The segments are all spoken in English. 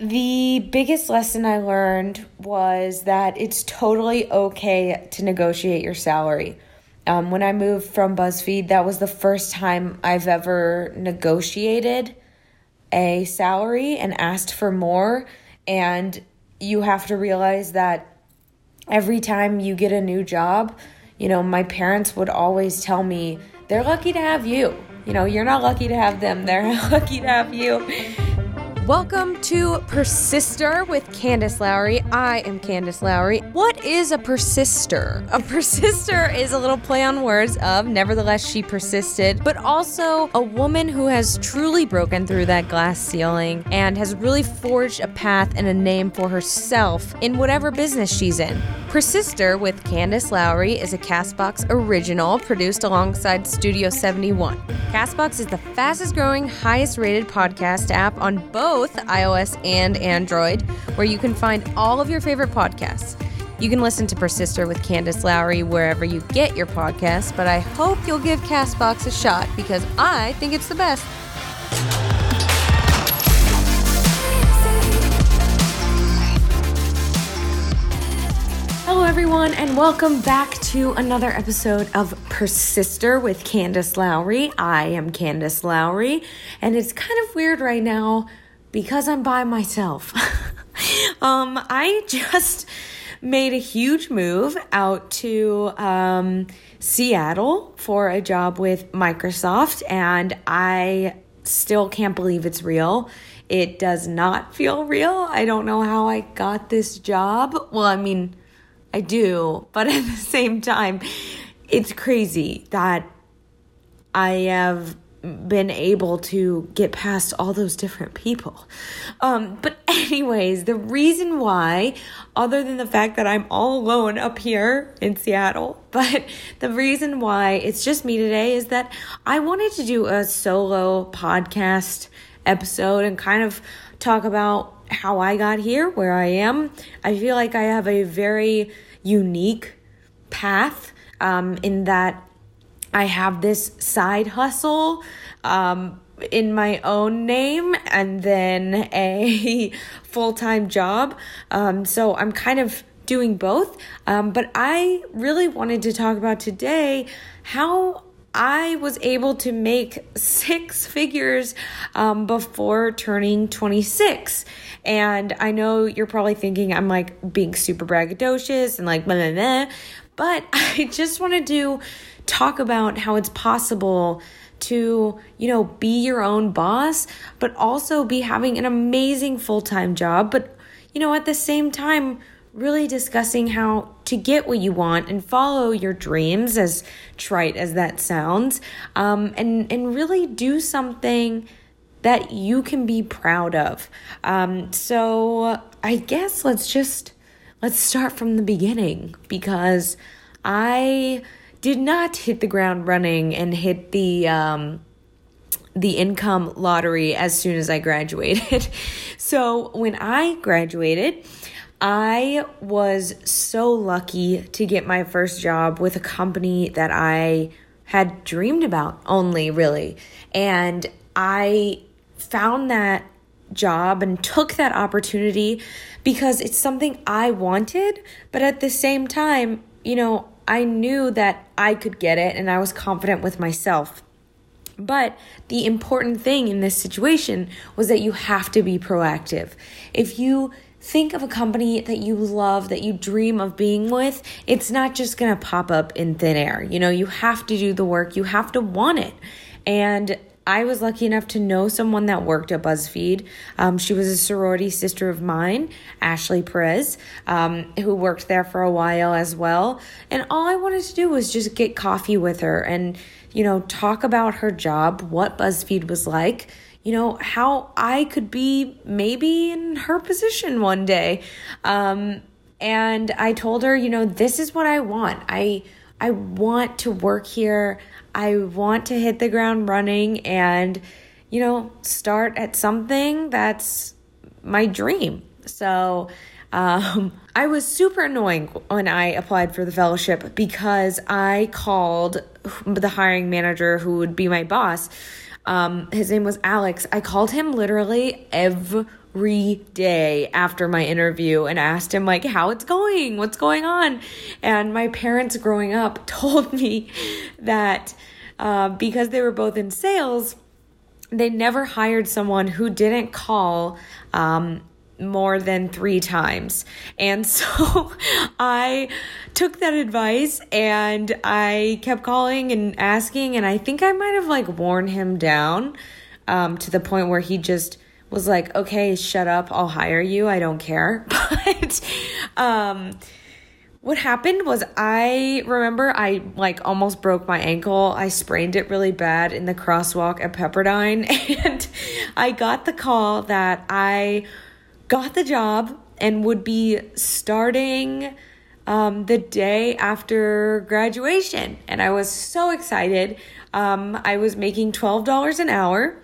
the biggest lesson I learned was that it's totally okay to negotiate your salary. Um, when I moved from BuzzFeed, that was the first time I've ever negotiated a salary and asked for more. And you have to realize that every time you get a new job, you know, my parents would always tell me, they're lucky to have you. You know, you're not lucky to have them, they're lucky to have you. Welcome to Persister with Candace Lowry. I am Candace Lowry. What is a persister? A persister is a little play on words of nevertheless she persisted, but also a woman who has truly broken through that glass ceiling and has really forged a path and a name for herself in whatever business she's in. Persister with Candace Lowry is a Castbox original produced alongside Studio 71. Castbox is the fastest growing, highest rated podcast app on both iOS and Android, where you can find all of your favorite podcasts. You can listen to Persister with Candace Lowry wherever you get your podcasts, but I hope you'll give Castbox a shot because I think it's the best. Hello, everyone, and welcome back to another episode of Persister with Candace Lowry. I am Candace Lowry, and it's kind of weird right now because I'm by myself. um, I just made a huge move out to um, Seattle for a job with Microsoft, and I still can't believe it's real. It does not feel real. I don't know how I got this job. Well, I mean, I do, but at the same time, it's crazy that I have been able to get past all those different people. Um, but, anyways, the reason why, other than the fact that I'm all alone up here in Seattle, but the reason why it's just me today is that I wanted to do a solo podcast episode and kind of talk about how I got here, where I am. I feel like I have a very unique path um, in that I have this side hustle um, in my own name and then a full time job. Um, so I'm kind of doing both. Um, but I really wanted to talk about today how I was able to make six figures um, before turning 26. And I know you're probably thinking I'm like being super braggadocious and like blah, blah, blah. But I just want to talk about how it's possible to, you know, be your own boss, but also be having an amazing full time job. But, you know, at the same time, really discussing how to get what you want and follow your dreams, as trite as that sounds, um, and and really do something that you can be proud of. Um, so I guess let's just let's start from the beginning because I did not hit the ground running and hit the um, the income lottery as soon as I graduated. so when I graduated, I was so lucky to get my first job with a company that I had dreamed about only, really. And I found that job and took that opportunity because it's something I wanted, but at the same time, you know, I knew that I could get it and I was confident with myself. But the important thing in this situation was that you have to be proactive. If you think of a company that you love, that you dream of being with, it's not just going to pop up in thin air. You know, you have to do the work, you have to want it. And I was lucky enough to know someone that worked at BuzzFeed. Um, she was a sorority sister of mine, Ashley Perez, um, who worked there for a while as well. And all I wanted to do was just get coffee with her and, you know, talk about her job, what BuzzFeed was like you know, how I could be maybe in her position one day. Um, and I told her, you know, this is what I want. I I want to work here. I want to hit the ground running and you know, start at something that's my dream. So, um, I was super annoying when I applied for the fellowship because I called the hiring manager who would be my boss um, his name was Alex. I called him literally every day after my interview and asked him like how it's going what's going on and my parents growing up told me that uh, because they were both in sales they never hired someone who didn't call um, more than three times. And so I took that advice and I kept calling and asking. And I think I might have like worn him down um, to the point where he just was like, okay, shut up, I'll hire you, I don't care. But um, what happened was I remember I like almost broke my ankle. I sprained it really bad in the crosswalk at Pepperdine, and I got the call that I got the job and would be starting um, the day after graduation. And I was so excited. Um, I was making $12 an hour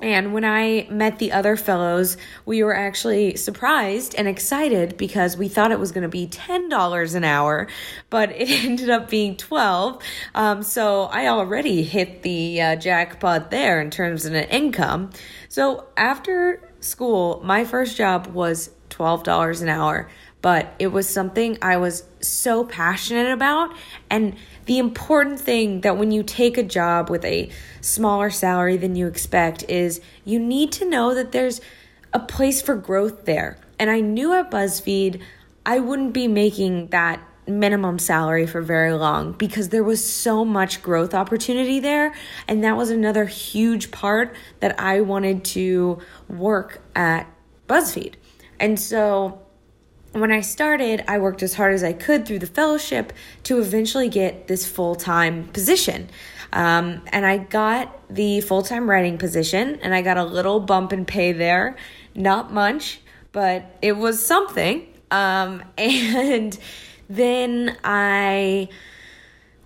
and when I met the other fellows, we were actually surprised and excited because we thought it was going to be $10 an hour, but it ended up being 12. Um, so I already hit the uh, jackpot there in terms of an income. So after school, my first job was $12 an hour, but it was something I was so passionate about and the important thing that when you take a job with a smaller salary than you expect is you need to know that there's a place for growth there. And I knew at BuzzFeed I wouldn't be making that minimum salary for very long because there was so much growth opportunity there. And that was another huge part that I wanted to work at BuzzFeed. And so when I started, I worked as hard as I could through the fellowship to eventually get this full time position. Um, and I got the full time writing position, and I got a little bump in pay there. Not much, but it was something. Um, and then I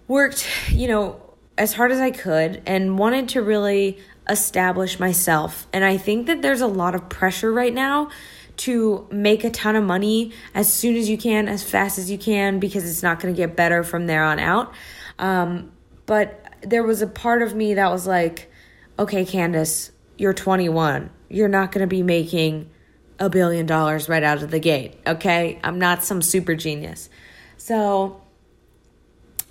worked, you know, as hard as I could and wanted to really establish myself. And I think that there's a lot of pressure right now to make a ton of money as soon as you can, as fast as you can, because it's not going to get better from there on out. Um, but there was a part of me that was like, okay, Candace, you're 21. You're not going to be making a billion dollars right out of the gate, okay? I'm not some super genius. So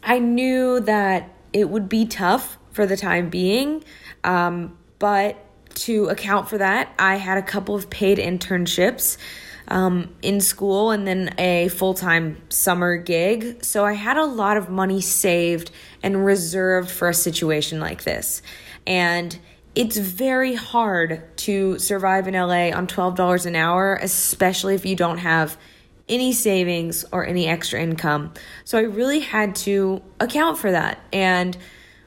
I knew that it would be tough for the time being, um, but to account for that, I had a couple of paid internships um, in school and then a full time summer gig. So I had a lot of money saved and reserved for a situation like this. And it's very hard to survive in LA on $12 an hour, especially if you don't have any savings or any extra income. So I really had to account for that. And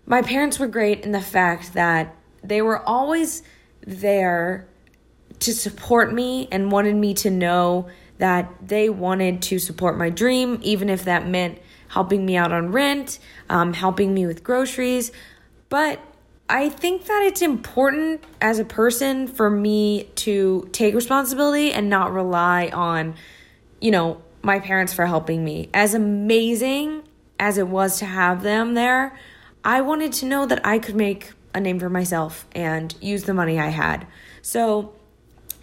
my parents were great in the fact that they were always there to support me and wanted me to know that they wanted to support my dream, even if that meant helping me out on rent, um, helping me with groceries. But I think that it's important as a person for me to take responsibility and not rely on, you know, my parents for helping me. As amazing as it was to have them there, I wanted to know that I could make a name for myself and use the money I had. So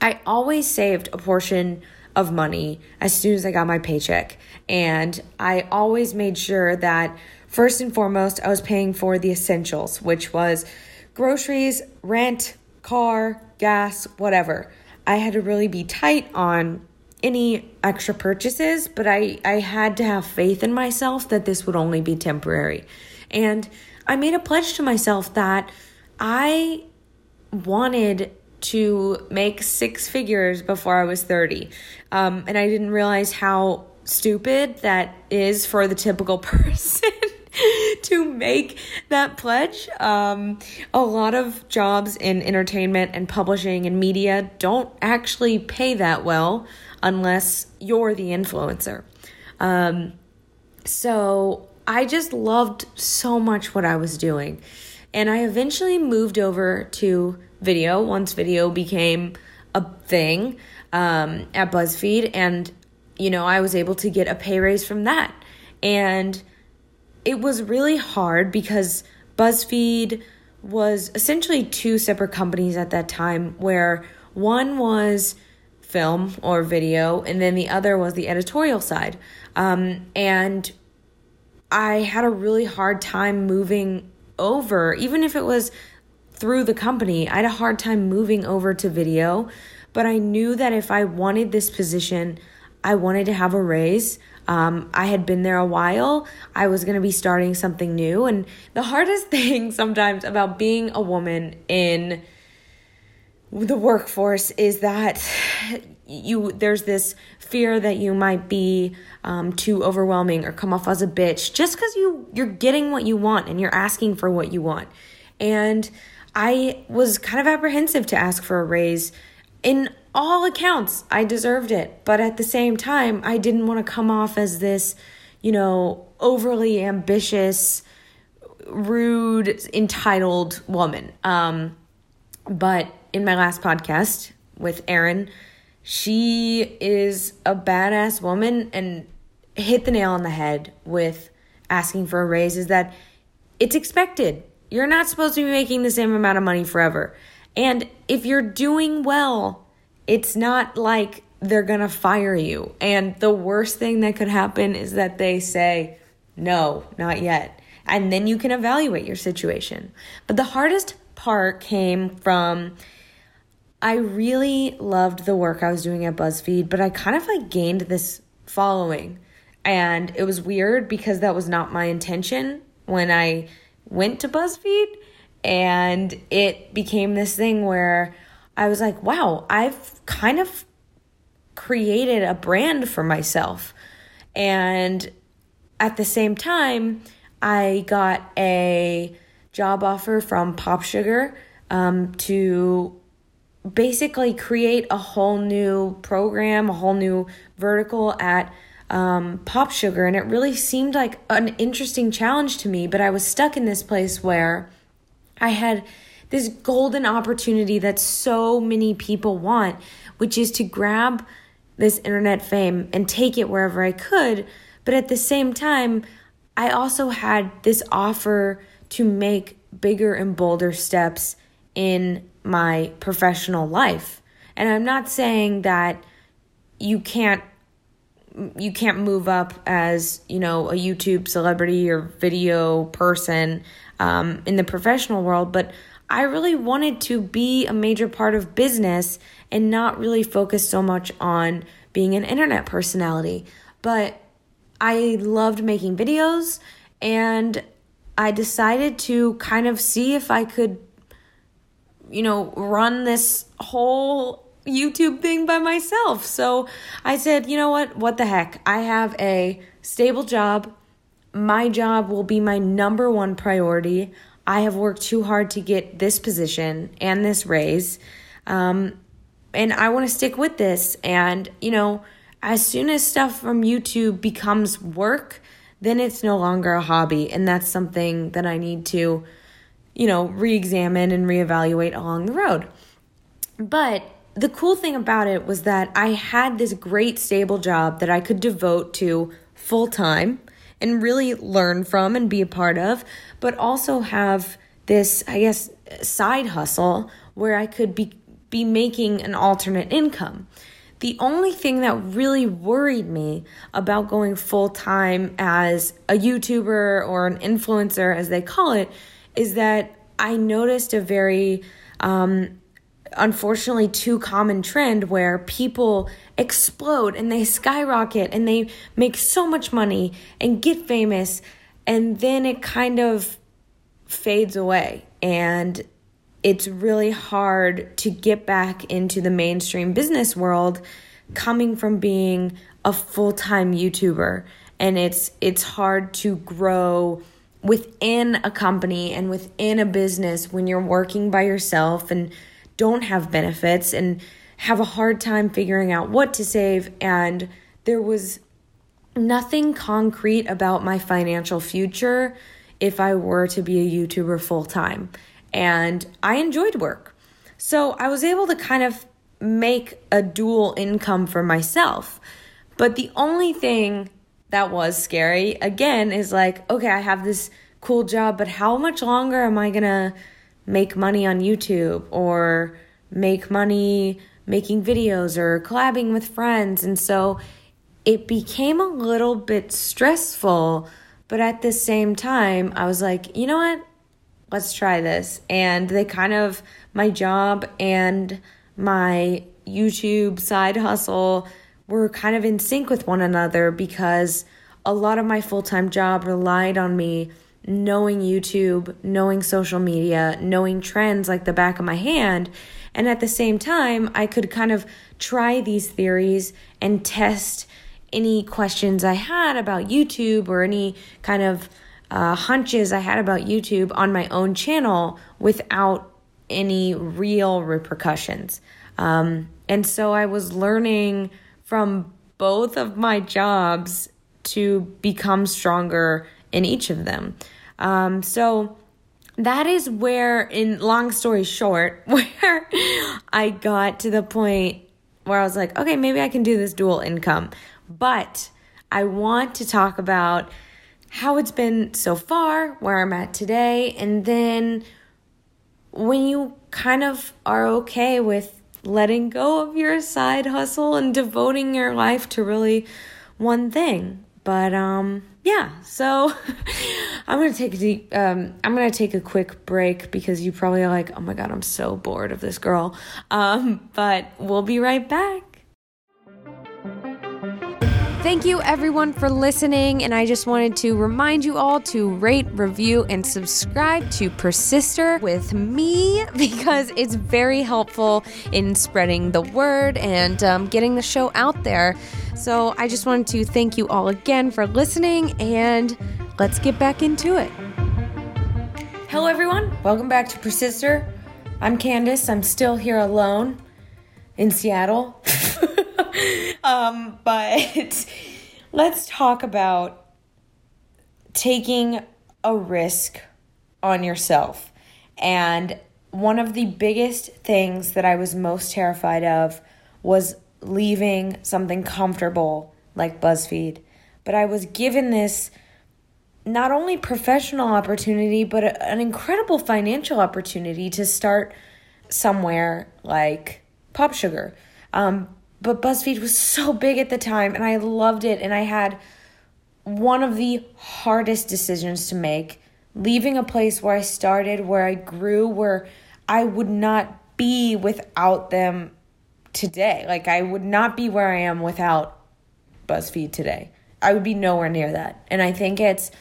I always saved a portion of money as soon as I got my paycheck. And I always made sure that first and foremost, I was paying for the essentials, which was groceries, rent, car, gas, whatever. I had to really be tight on any extra purchases, but I, I had to have faith in myself that this would only be temporary. And I made a pledge to myself that I wanted to make six figures before I was 30. Um, and I didn't realize how stupid that is for the typical person. to make that pledge. Um, a lot of jobs in entertainment and publishing and media don't actually pay that well unless you're the influencer. Um, so I just loved so much what I was doing. And I eventually moved over to video once video became a thing um, at BuzzFeed. And, you know, I was able to get a pay raise from that. And it was really hard because BuzzFeed was essentially two separate companies at that time, where one was film or video, and then the other was the editorial side. Um, and I had a really hard time moving over, even if it was through the company, I had a hard time moving over to video. But I knew that if I wanted this position, I wanted to have a raise. Um, I had been there a while. I was going to be starting something new. And the hardest thing sometimes about being a woman in the workforce is that you there's this fear that you might be um, too overwhelming or come off as a bitch just because you you're getting what you want and you're asking for what you want. And i was kind of apprehensive to ask for a raise. In all accounts i deserved it. But at the same time i didn't want to come off as this you know overly ambitious rude entitled woman. Um, but in my last podcast with Erin, she is a badass woman and hit the nail on the head with asking for a raise is that it's expected. You're not supposed to be making the same amount of money forever. And if you're doing well, it's not like they're going to fire you. And the worst thing that could happen is that they say, no, not yet. And then you can evaluate your situation. But the hardest part came from I really loved the work I was doing at BuzzFeed, but I kind of like gained this following. And it was weird because that was not my intention when I went to BuzzFeed. And it became this thing where I was like, wow, I've kind of created a brand for myself. And at the same time, I got a job offer from Pop Sugar um, to basically create a whole new program, a whole new vertical at um, Pop Sugar. And it really seemed like an interesting challenge to me, but I was stuck in this place where I had this golden opportunity that so many people want, which is to grab this internet fame and take it wherever I could. But at the same time, I also had this offer to make bigger and bolder steps in my professional life. And I'm not saying that you can't you can't move up as you know a YouTube celebrity or video person um, in the professional world, but I really wanted to be a major part of business and not really focus so much on being an internet personality. But I loved making videos and I decided to kind of see if I could you know, run this whole YouTube thing by myself. So I said, you know what? What the heck? I have a stable job. My job will be my number one priority. I have worked too hard to get this position and this raise. Um, and I want to stick with this. And, you know, as soon as stuff from YouTube becomes work, then it's no longer a hobby. And that's something that I need to you know, re examine and reevaluate along the road. But the cool thing about it was that I had this great stable job that I could devote to full time and really learn from and be a part of, but also have this, I guess, side hustle where I could be be making an alternate income. The only thing that really worried me about going full time as a YouTuber or an influencer, as they call it, is that I noticed a very, um, unfortunately, too common trend where people explode and they skyrocket and they make so much money and get famous, and then it kind of fades away. And it's really hard to get back into the mainstream business world coming from being a full-time YouTuber and it's it's hard to grow within a company and within a business when you're working by yourself and don't have benefits and have a hard time figuring out what to save and there was nothing concrete about my financial future if I were to be a YouTuber full time. And I enjoyed work. So I was able to kind of make a dual income for myself. But the only thing that was scary again is like, okay, I have this cool job, but how much longer am I gonna make money on YouTube or make money making videos or collabing with friends. And so it became a little bit stressful. But at the same time, I was like, you know what? Let's try this. And they kind of, my job and my YouTube side hustle were kind of in sync with one another because a lot of my full time job relied on me knowing YouTube, knowing social media, knowing trends like the back of my hand. And at the same time, I could kind of try these theories and test any questions I had about YouTube or any kind of uh, hunches I had about YouTube on my own channel without any real repercussions. Um, and so I was learning from both of my jobs to become stronger in each of them. Um, so that is where, in long story short, where I got to the point where I was like, okay, maybe I can do this dual income. But I want to talk about how it's been so far, where I'm at today, and then when you kind of are okay with letting go of your side hustle and devoting your life to really one thing. But um yeah, so I'm gonna take a deep, um, I'm gonna take a quick break because you probably are like, oh my god, I'm so bored of this girl. Um, but we'll be right back. Thank you everyone for listening, and I just wanted to remind you all to rate, review, and subscribe to Persister with me because it's very helpful in spreading the word and um, getting the show out there. So I just wanted to thank you all again for listening, and let's get back into it. Hello, everyone. Welcome back to Persister. I'm Candace. I'm still here alone in Seattle. um, but let's talk about taking a risk on yourself. And one of the biggest things that I was most terrified of was leaving something comfortable like BuzzFeed. But I was given this not only professional opportunity, but an incredible financial opportunity to start somewhere like Pop Sugar. Um, but BuzzFeed was so big at the time and I loved it. And I had one of the hardest decisions to make leaving a place where I started, where I grew, where I would not be without them today. Like, I would not be where I am without BuzzFeed today. I would be nowhere near that. And I think it's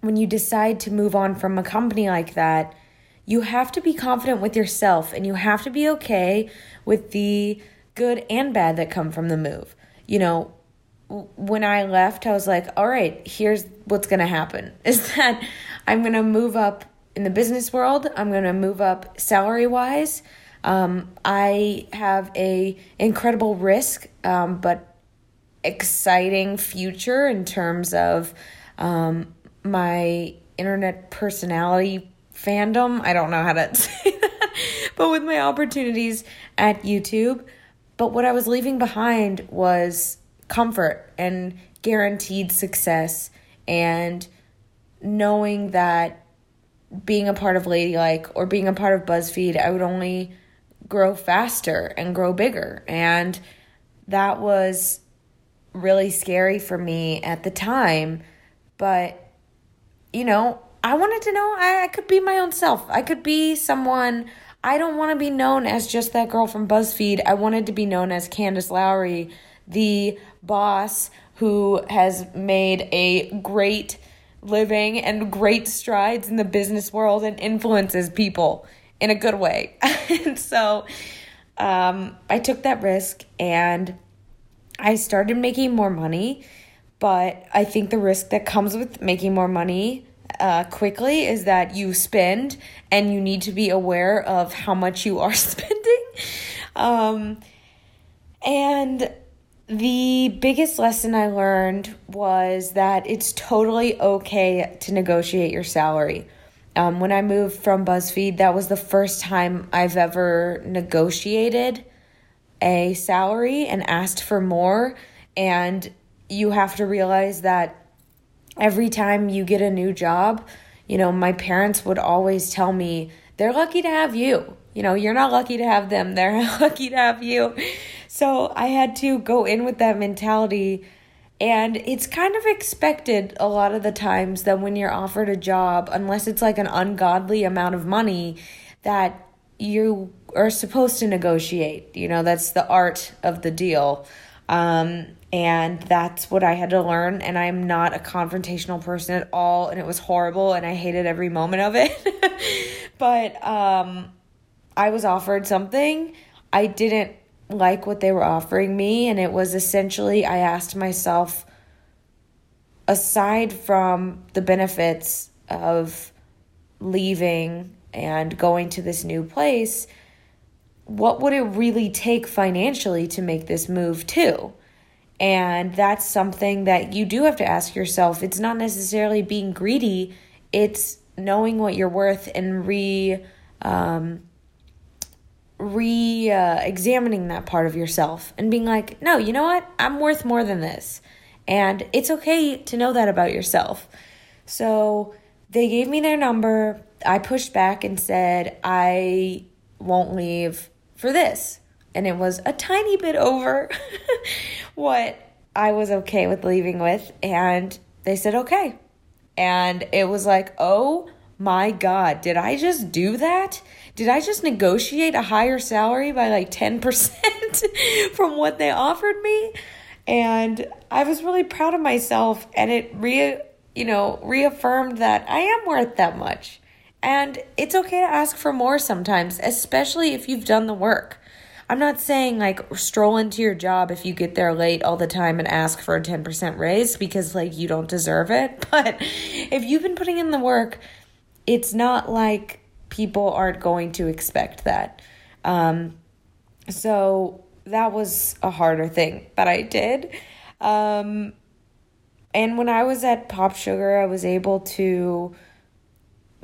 when you decide to move on from a company like that, you have to be confident with yourself and you have to be okay with the good and bad that come from the move. You know, when I left, I was like, all right, here's what's going to happen is that I'm going to move up in the business world. I'm going to move up salary wise. Um, I have a incredible risk, um, but exciting future in terms of um, my internet personality fandom. I don't know how to say that, but with my opportunities at YouTube. But what I was leaving behind was comfort and guaranteed success and knowing that being a part of Ladylike or being a part of BuzzFeed, I would only grow faster and grow bigger. And that was really scary for me at the time. But, you know, I wanted to know I, I could be my own self. I could be someone I don't want to be known as just that girl from BuzzFeed. I wanted to be known as Candace Lowry, the boss who has made a great living and great strides in the business world and influences people in a good way. and so um, I took that risk and I started making more money. But I think the risk that comes with making more money uh, quickly is that you spend and you need to be aware of how much you are spending. Um, and the biggest lesson I learned was that it's totally okay to negotiate your salary. Um, when I moved from BuzzFeed, that was the first time I've ever negotiated a salary and asked for more. And you have to realize that every time you get a new job, you know, my parents would always tell me, they're lucky to have you. You know, you're not lucky to have them, they're lucky to have you. So I had to go in with that mentality. And it's kind of expected a lot of the times that when you're offered a job, unless it's like an ungodly amount of money, that you are supposed to negotiate. You know, that's the art of the deal. Um, and that's what I had to learn. And I'm not a confrontational person at all. And it was horrible. And I hated every moment of it. but um, I was offered something. I didn't like what they were offering me. And it was essentially, I asked myself, aside from the benefits of leaving and going to this new place, what would it really take financially to make this move too? And that's something that you do have to ask yourself. It's not necessarily being greedy, it's knowing what you're worth and re um, re uh, examining that part of yourself and being like, no, you know what? I'm worth more than this. And it's okay to know that about yourself. So they gave me their number. I pushed back and said, I won't leave for this. And it was a tiny bit over what I was okay with leaving with. And they said, okay. And it was like, oh my God, did I just do that? Did I just negotiate a higher salary by like 10% from what they offered me? And I was really proud of myself and it re you know, reaffirmed that I am worth that much. And it's okay to ask for more sometimes, especially if you've done the work. I'm not saying like stroll into your job if you get there late all the time and ask for a 10% raise because like you don't deserve it. But if you've been putting in the work, it's not like people aren't going to expect that. Um, so that was a harder thing, that I did. Um, and when I was at Pop Sugar, I was able to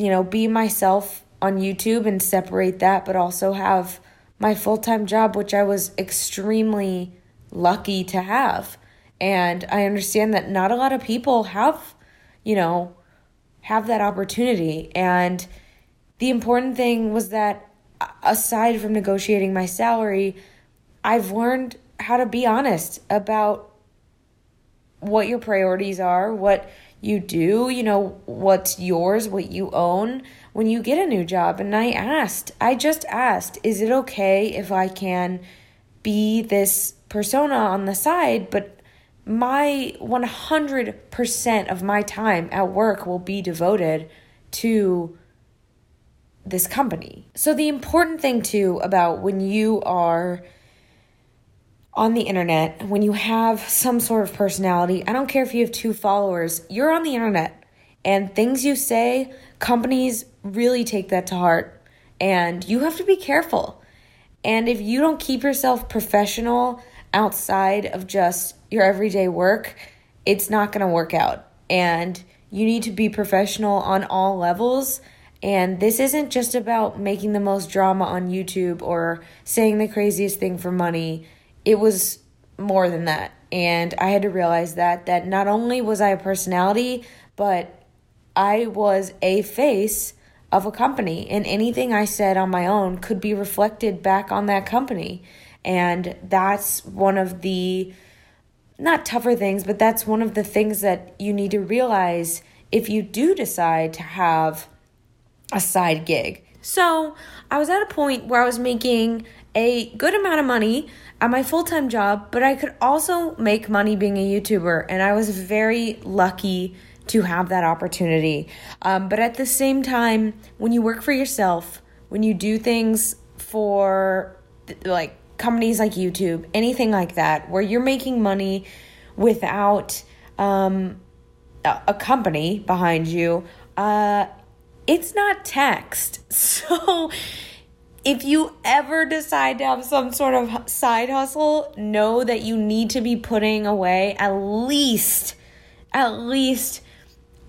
you know, be myself on YouTube and separate that, but also have my full time job, which I was extremely lucky to have. And I understand that not a lot of people have, you know, have that opportunity. And the important thing was that aside from negotiating my salary, I've learned how to be honest about what your priorities are, what you do, you know, what's yours, what you own when you get a new job. And I asked, I just asked, is it okay if I can be this persona on the side, but my 100% of my time at work will be devoted to this company. So, the important thing too about when you are on the internet, when you have some sort of personality, I don't care if you have two followers, you're on the internet. And things you say, companies really take that to heart. And you have to be careful. And if you don't keep yourself professional outside of just your everyday work, it's not going to work out. And you need to be professional on all levels. And this isn't just about making the most drama on YouTube or saying the craziest thing for money it was more than that. And I had to realize that that not only was I a personality, but I was a face of a company and anything I said on my own could be reflected back on that company. And that's one of the not tougher things, but that's one of the things that you need to realize if you do decide to have a side gig. So, I was at a point where I was making a good amount of money at my full time job, but I could also make money being a YouTuber, and I was very lucky to have that opportunity. Um, but at the same time, when you work for yourself, when you do things for like companies like YouTube, anything like that, where you're making money without um, a company behind you, uh, it's not taxed. So if you ever decide to have some sort of side hustle, know that you need to be putting away at least, at least,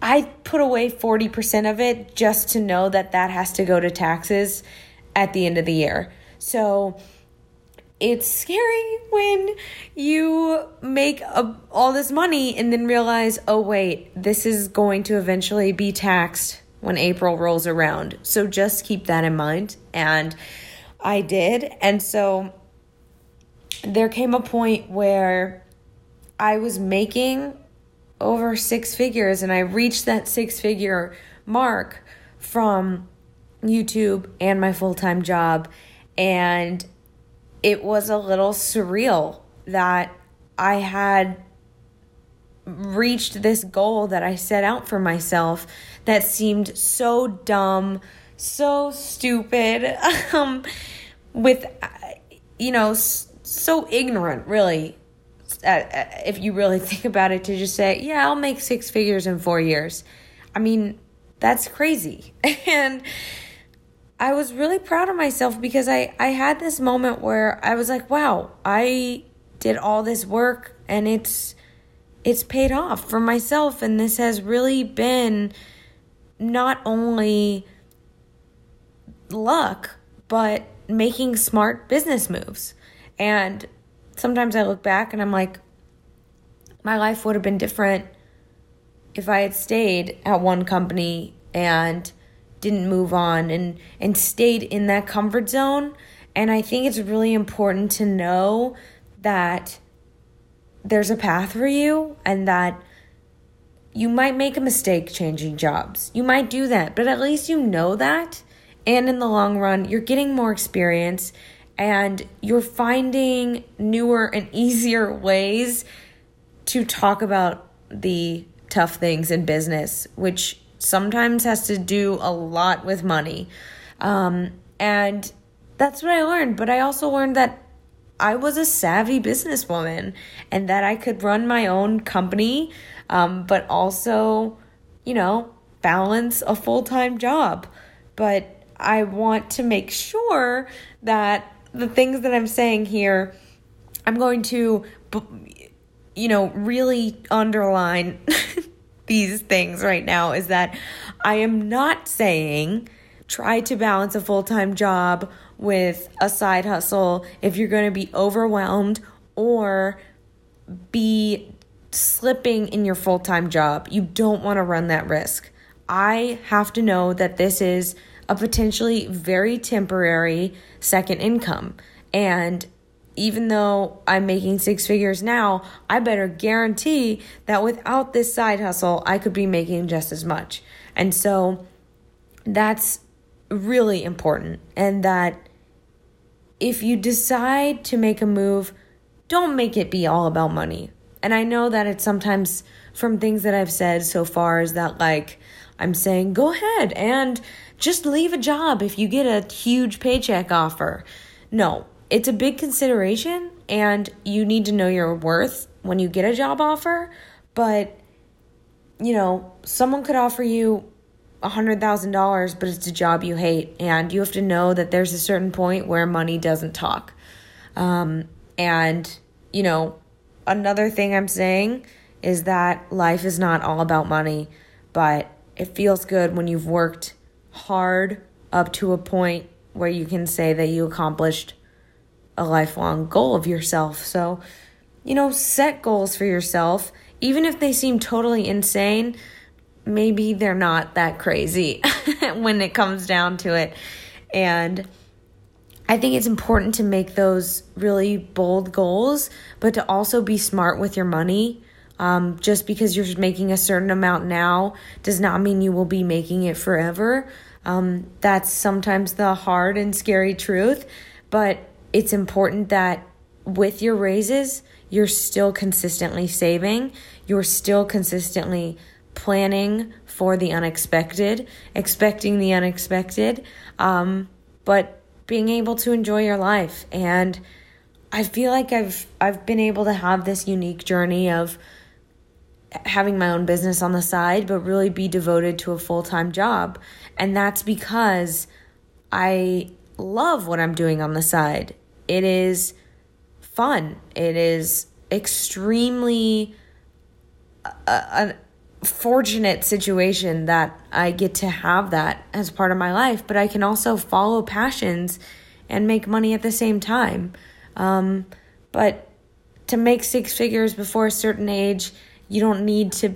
I put away 40% of it just to know that that has to go to taxes at the end of the year. So it's scary when you make a, all this money and then realize, oh, wait, this is going to eventually be taxed when April rolls around. So just keep that in mind. And I did. And so there came a point where I was making over six figures and I reached that six figure mark from YouTube and my full time job. And it was a little surreal that I had reached this goal that I set out for myself that seemed so dumb, so stupid, um, with, you know, so ignorant, really. Uh, uh, if you really think about it, to just say, yeah, I'll make six figures in four years. I mean, that's crazy. and I was really proud of myself because I, I had this moment where I was like, wow, I did all this work and it's it's paid off for myself and this has really been not only luck but making smart business moves and sometimes i look back and i'm like my life would have been different if i had stayed at one company and didn't move on and and stayed in that comfort zone and i think it's really important to know that there's a path for you and that you might make a mistake changing jobs. You might do that, but at least you know that. And in the long run, you're getting more experience and you're finding newer and easier ways to talk about the tough things in business, which sometimes has to do a lot with money. Um, and that's what I learned. But I also learned that I was a savvy businesswoman and that I could run my own company, um, but also, you know, balance a full time job. But I want to make sure that the things that I'm saying here, I'm going to, you know, really underline these things right now is that I am not saying try to balance a full time job with a side hustle if you're going to be overwhelmed or be slipping in your full time job. You don't want to run that risk. I have to know that this is a potentially very temporary second income. And even though I'm making six figures now, I better guarantee that without this side hustle, I could be making just as much. And so that's really important. And that if you decide to make a move, don't make it be all about money. And I know that it's sometimes from things that I've said so far is that like I'm saying go ahead and just leave a job if you get a huge paycheck offer. No, it's a big consideration and you need to know your worth when you get a job offer, but you know, someone could offer you $100,000, but it's a job you hate. And you have to know that there's a certain point where money doesn't talk. Um, and, you know, another thing I'm saying is that life is not all about money, but it feels good when you've worked hard up to a point where you can say that you accomplished a lifelong goal of yourself. So, you know, set goals for yourself, even if they seem totally insane maybe they're not that crazy when it comes down to it. And I think it's important to make those really bold goals, but to also be smart with your money. Um, just because you're making a certain amount now does not mean you will be making it forever. Um, that's sometimes the hard and scary truth, but it's important that with your raises, you're still consistently saving, you're still consistently planning for the unexpected, expecting the unexpected, um, but being able to enjoy your life. And I feel like I've I've been able to have this unique journey of having my own business on the side, but really be devoted to a full time job. And that's because I love what I'm doing on the side. It is fun. It is extremely uh, fortunate situation that I get to have that as part of my life, but I can also follow passions and make money at the same time. Um, but to make six figures before a certain age, you don't need to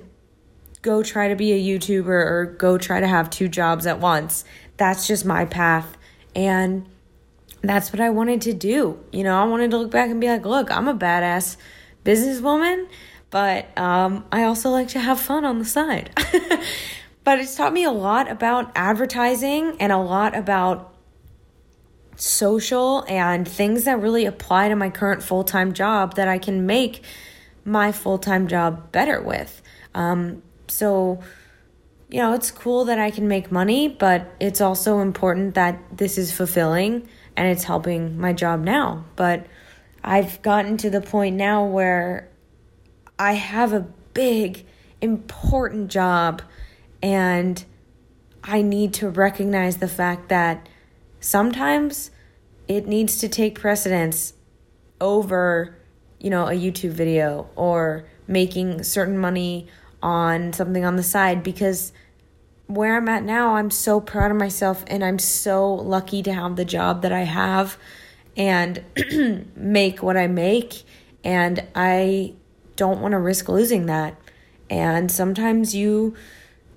go try to be a YouTuber or go try to have two jobs at once. That's just my path. And that's what I wanted to do. You know, I wanted to look back and be like, look, I'm a badass businesswoman, but um, I also like to have fun on the side. but it's taught me a lot about advertising and a lot about social and things that really apply to my current full time job that I can make my full time job better with. Um, so, you know, it's cool that I can make money, but it's also important that this is fulfilling and it's helping my job now. But I've gotten to the point now where I have a big, important job and I need to recognize the fact that sometimes it needs to take precedence over, you know, a YouTube video or making certain money on something on the side because where I'm at now, I'm so proud of myself and I'm so lucky to have the job that I have and make what I make. And I don't want to risk losing that. And sometimes you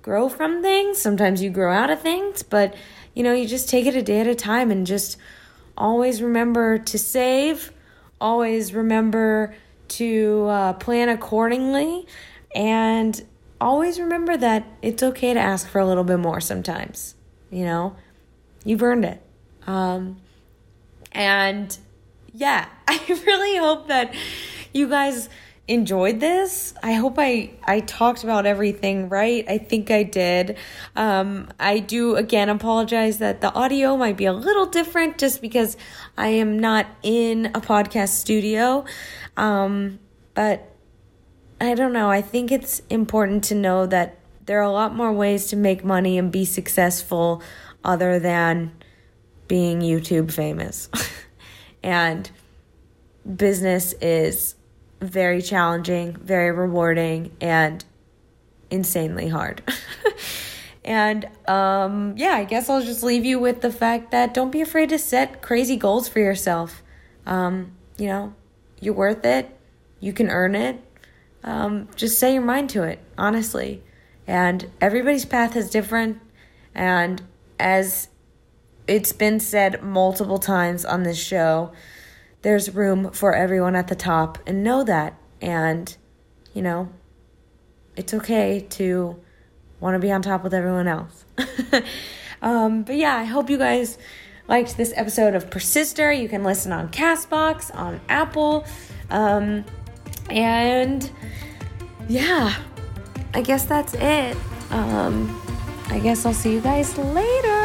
grow from things, sometimes you grow out of things, but you know, you just take it a day at a time and just always remember to save, always remember to uh, plan accordingly, and always remember that it's okay to ask for a little bit more sometimes. You know, you've earned it. Um, and yeah, I really hope that you guys enjoyed this. I hope I I talked about everything right. I think I did. Um, I do again apologize that the audio might be a little different just because I am not in a podcast studio. Um, but I don't know. I think it's important to know that there are a lot more ways to make money and be successful other than being YouTube famous. and business is very challenging, very rewarding, and insanely hard. and um, yeah, I guess I'll just leave you with the fact that don't be afraid to set crazy goals for yourself. Um, you know, you're worth it, you can earn it. Um, just say your mind to it, honestly. And everybody's path is different. And as it's been said multiple times on this show, there's room for everyone at the top and know that. And, you know, it's okay to want to be on top with everyone else. um, but yeah, I hope you guys liked this episode of Persister. You can listen on Castbox, on Apple. Um, and yeah, I guess that's it. Um, I guess I'll see you guys later.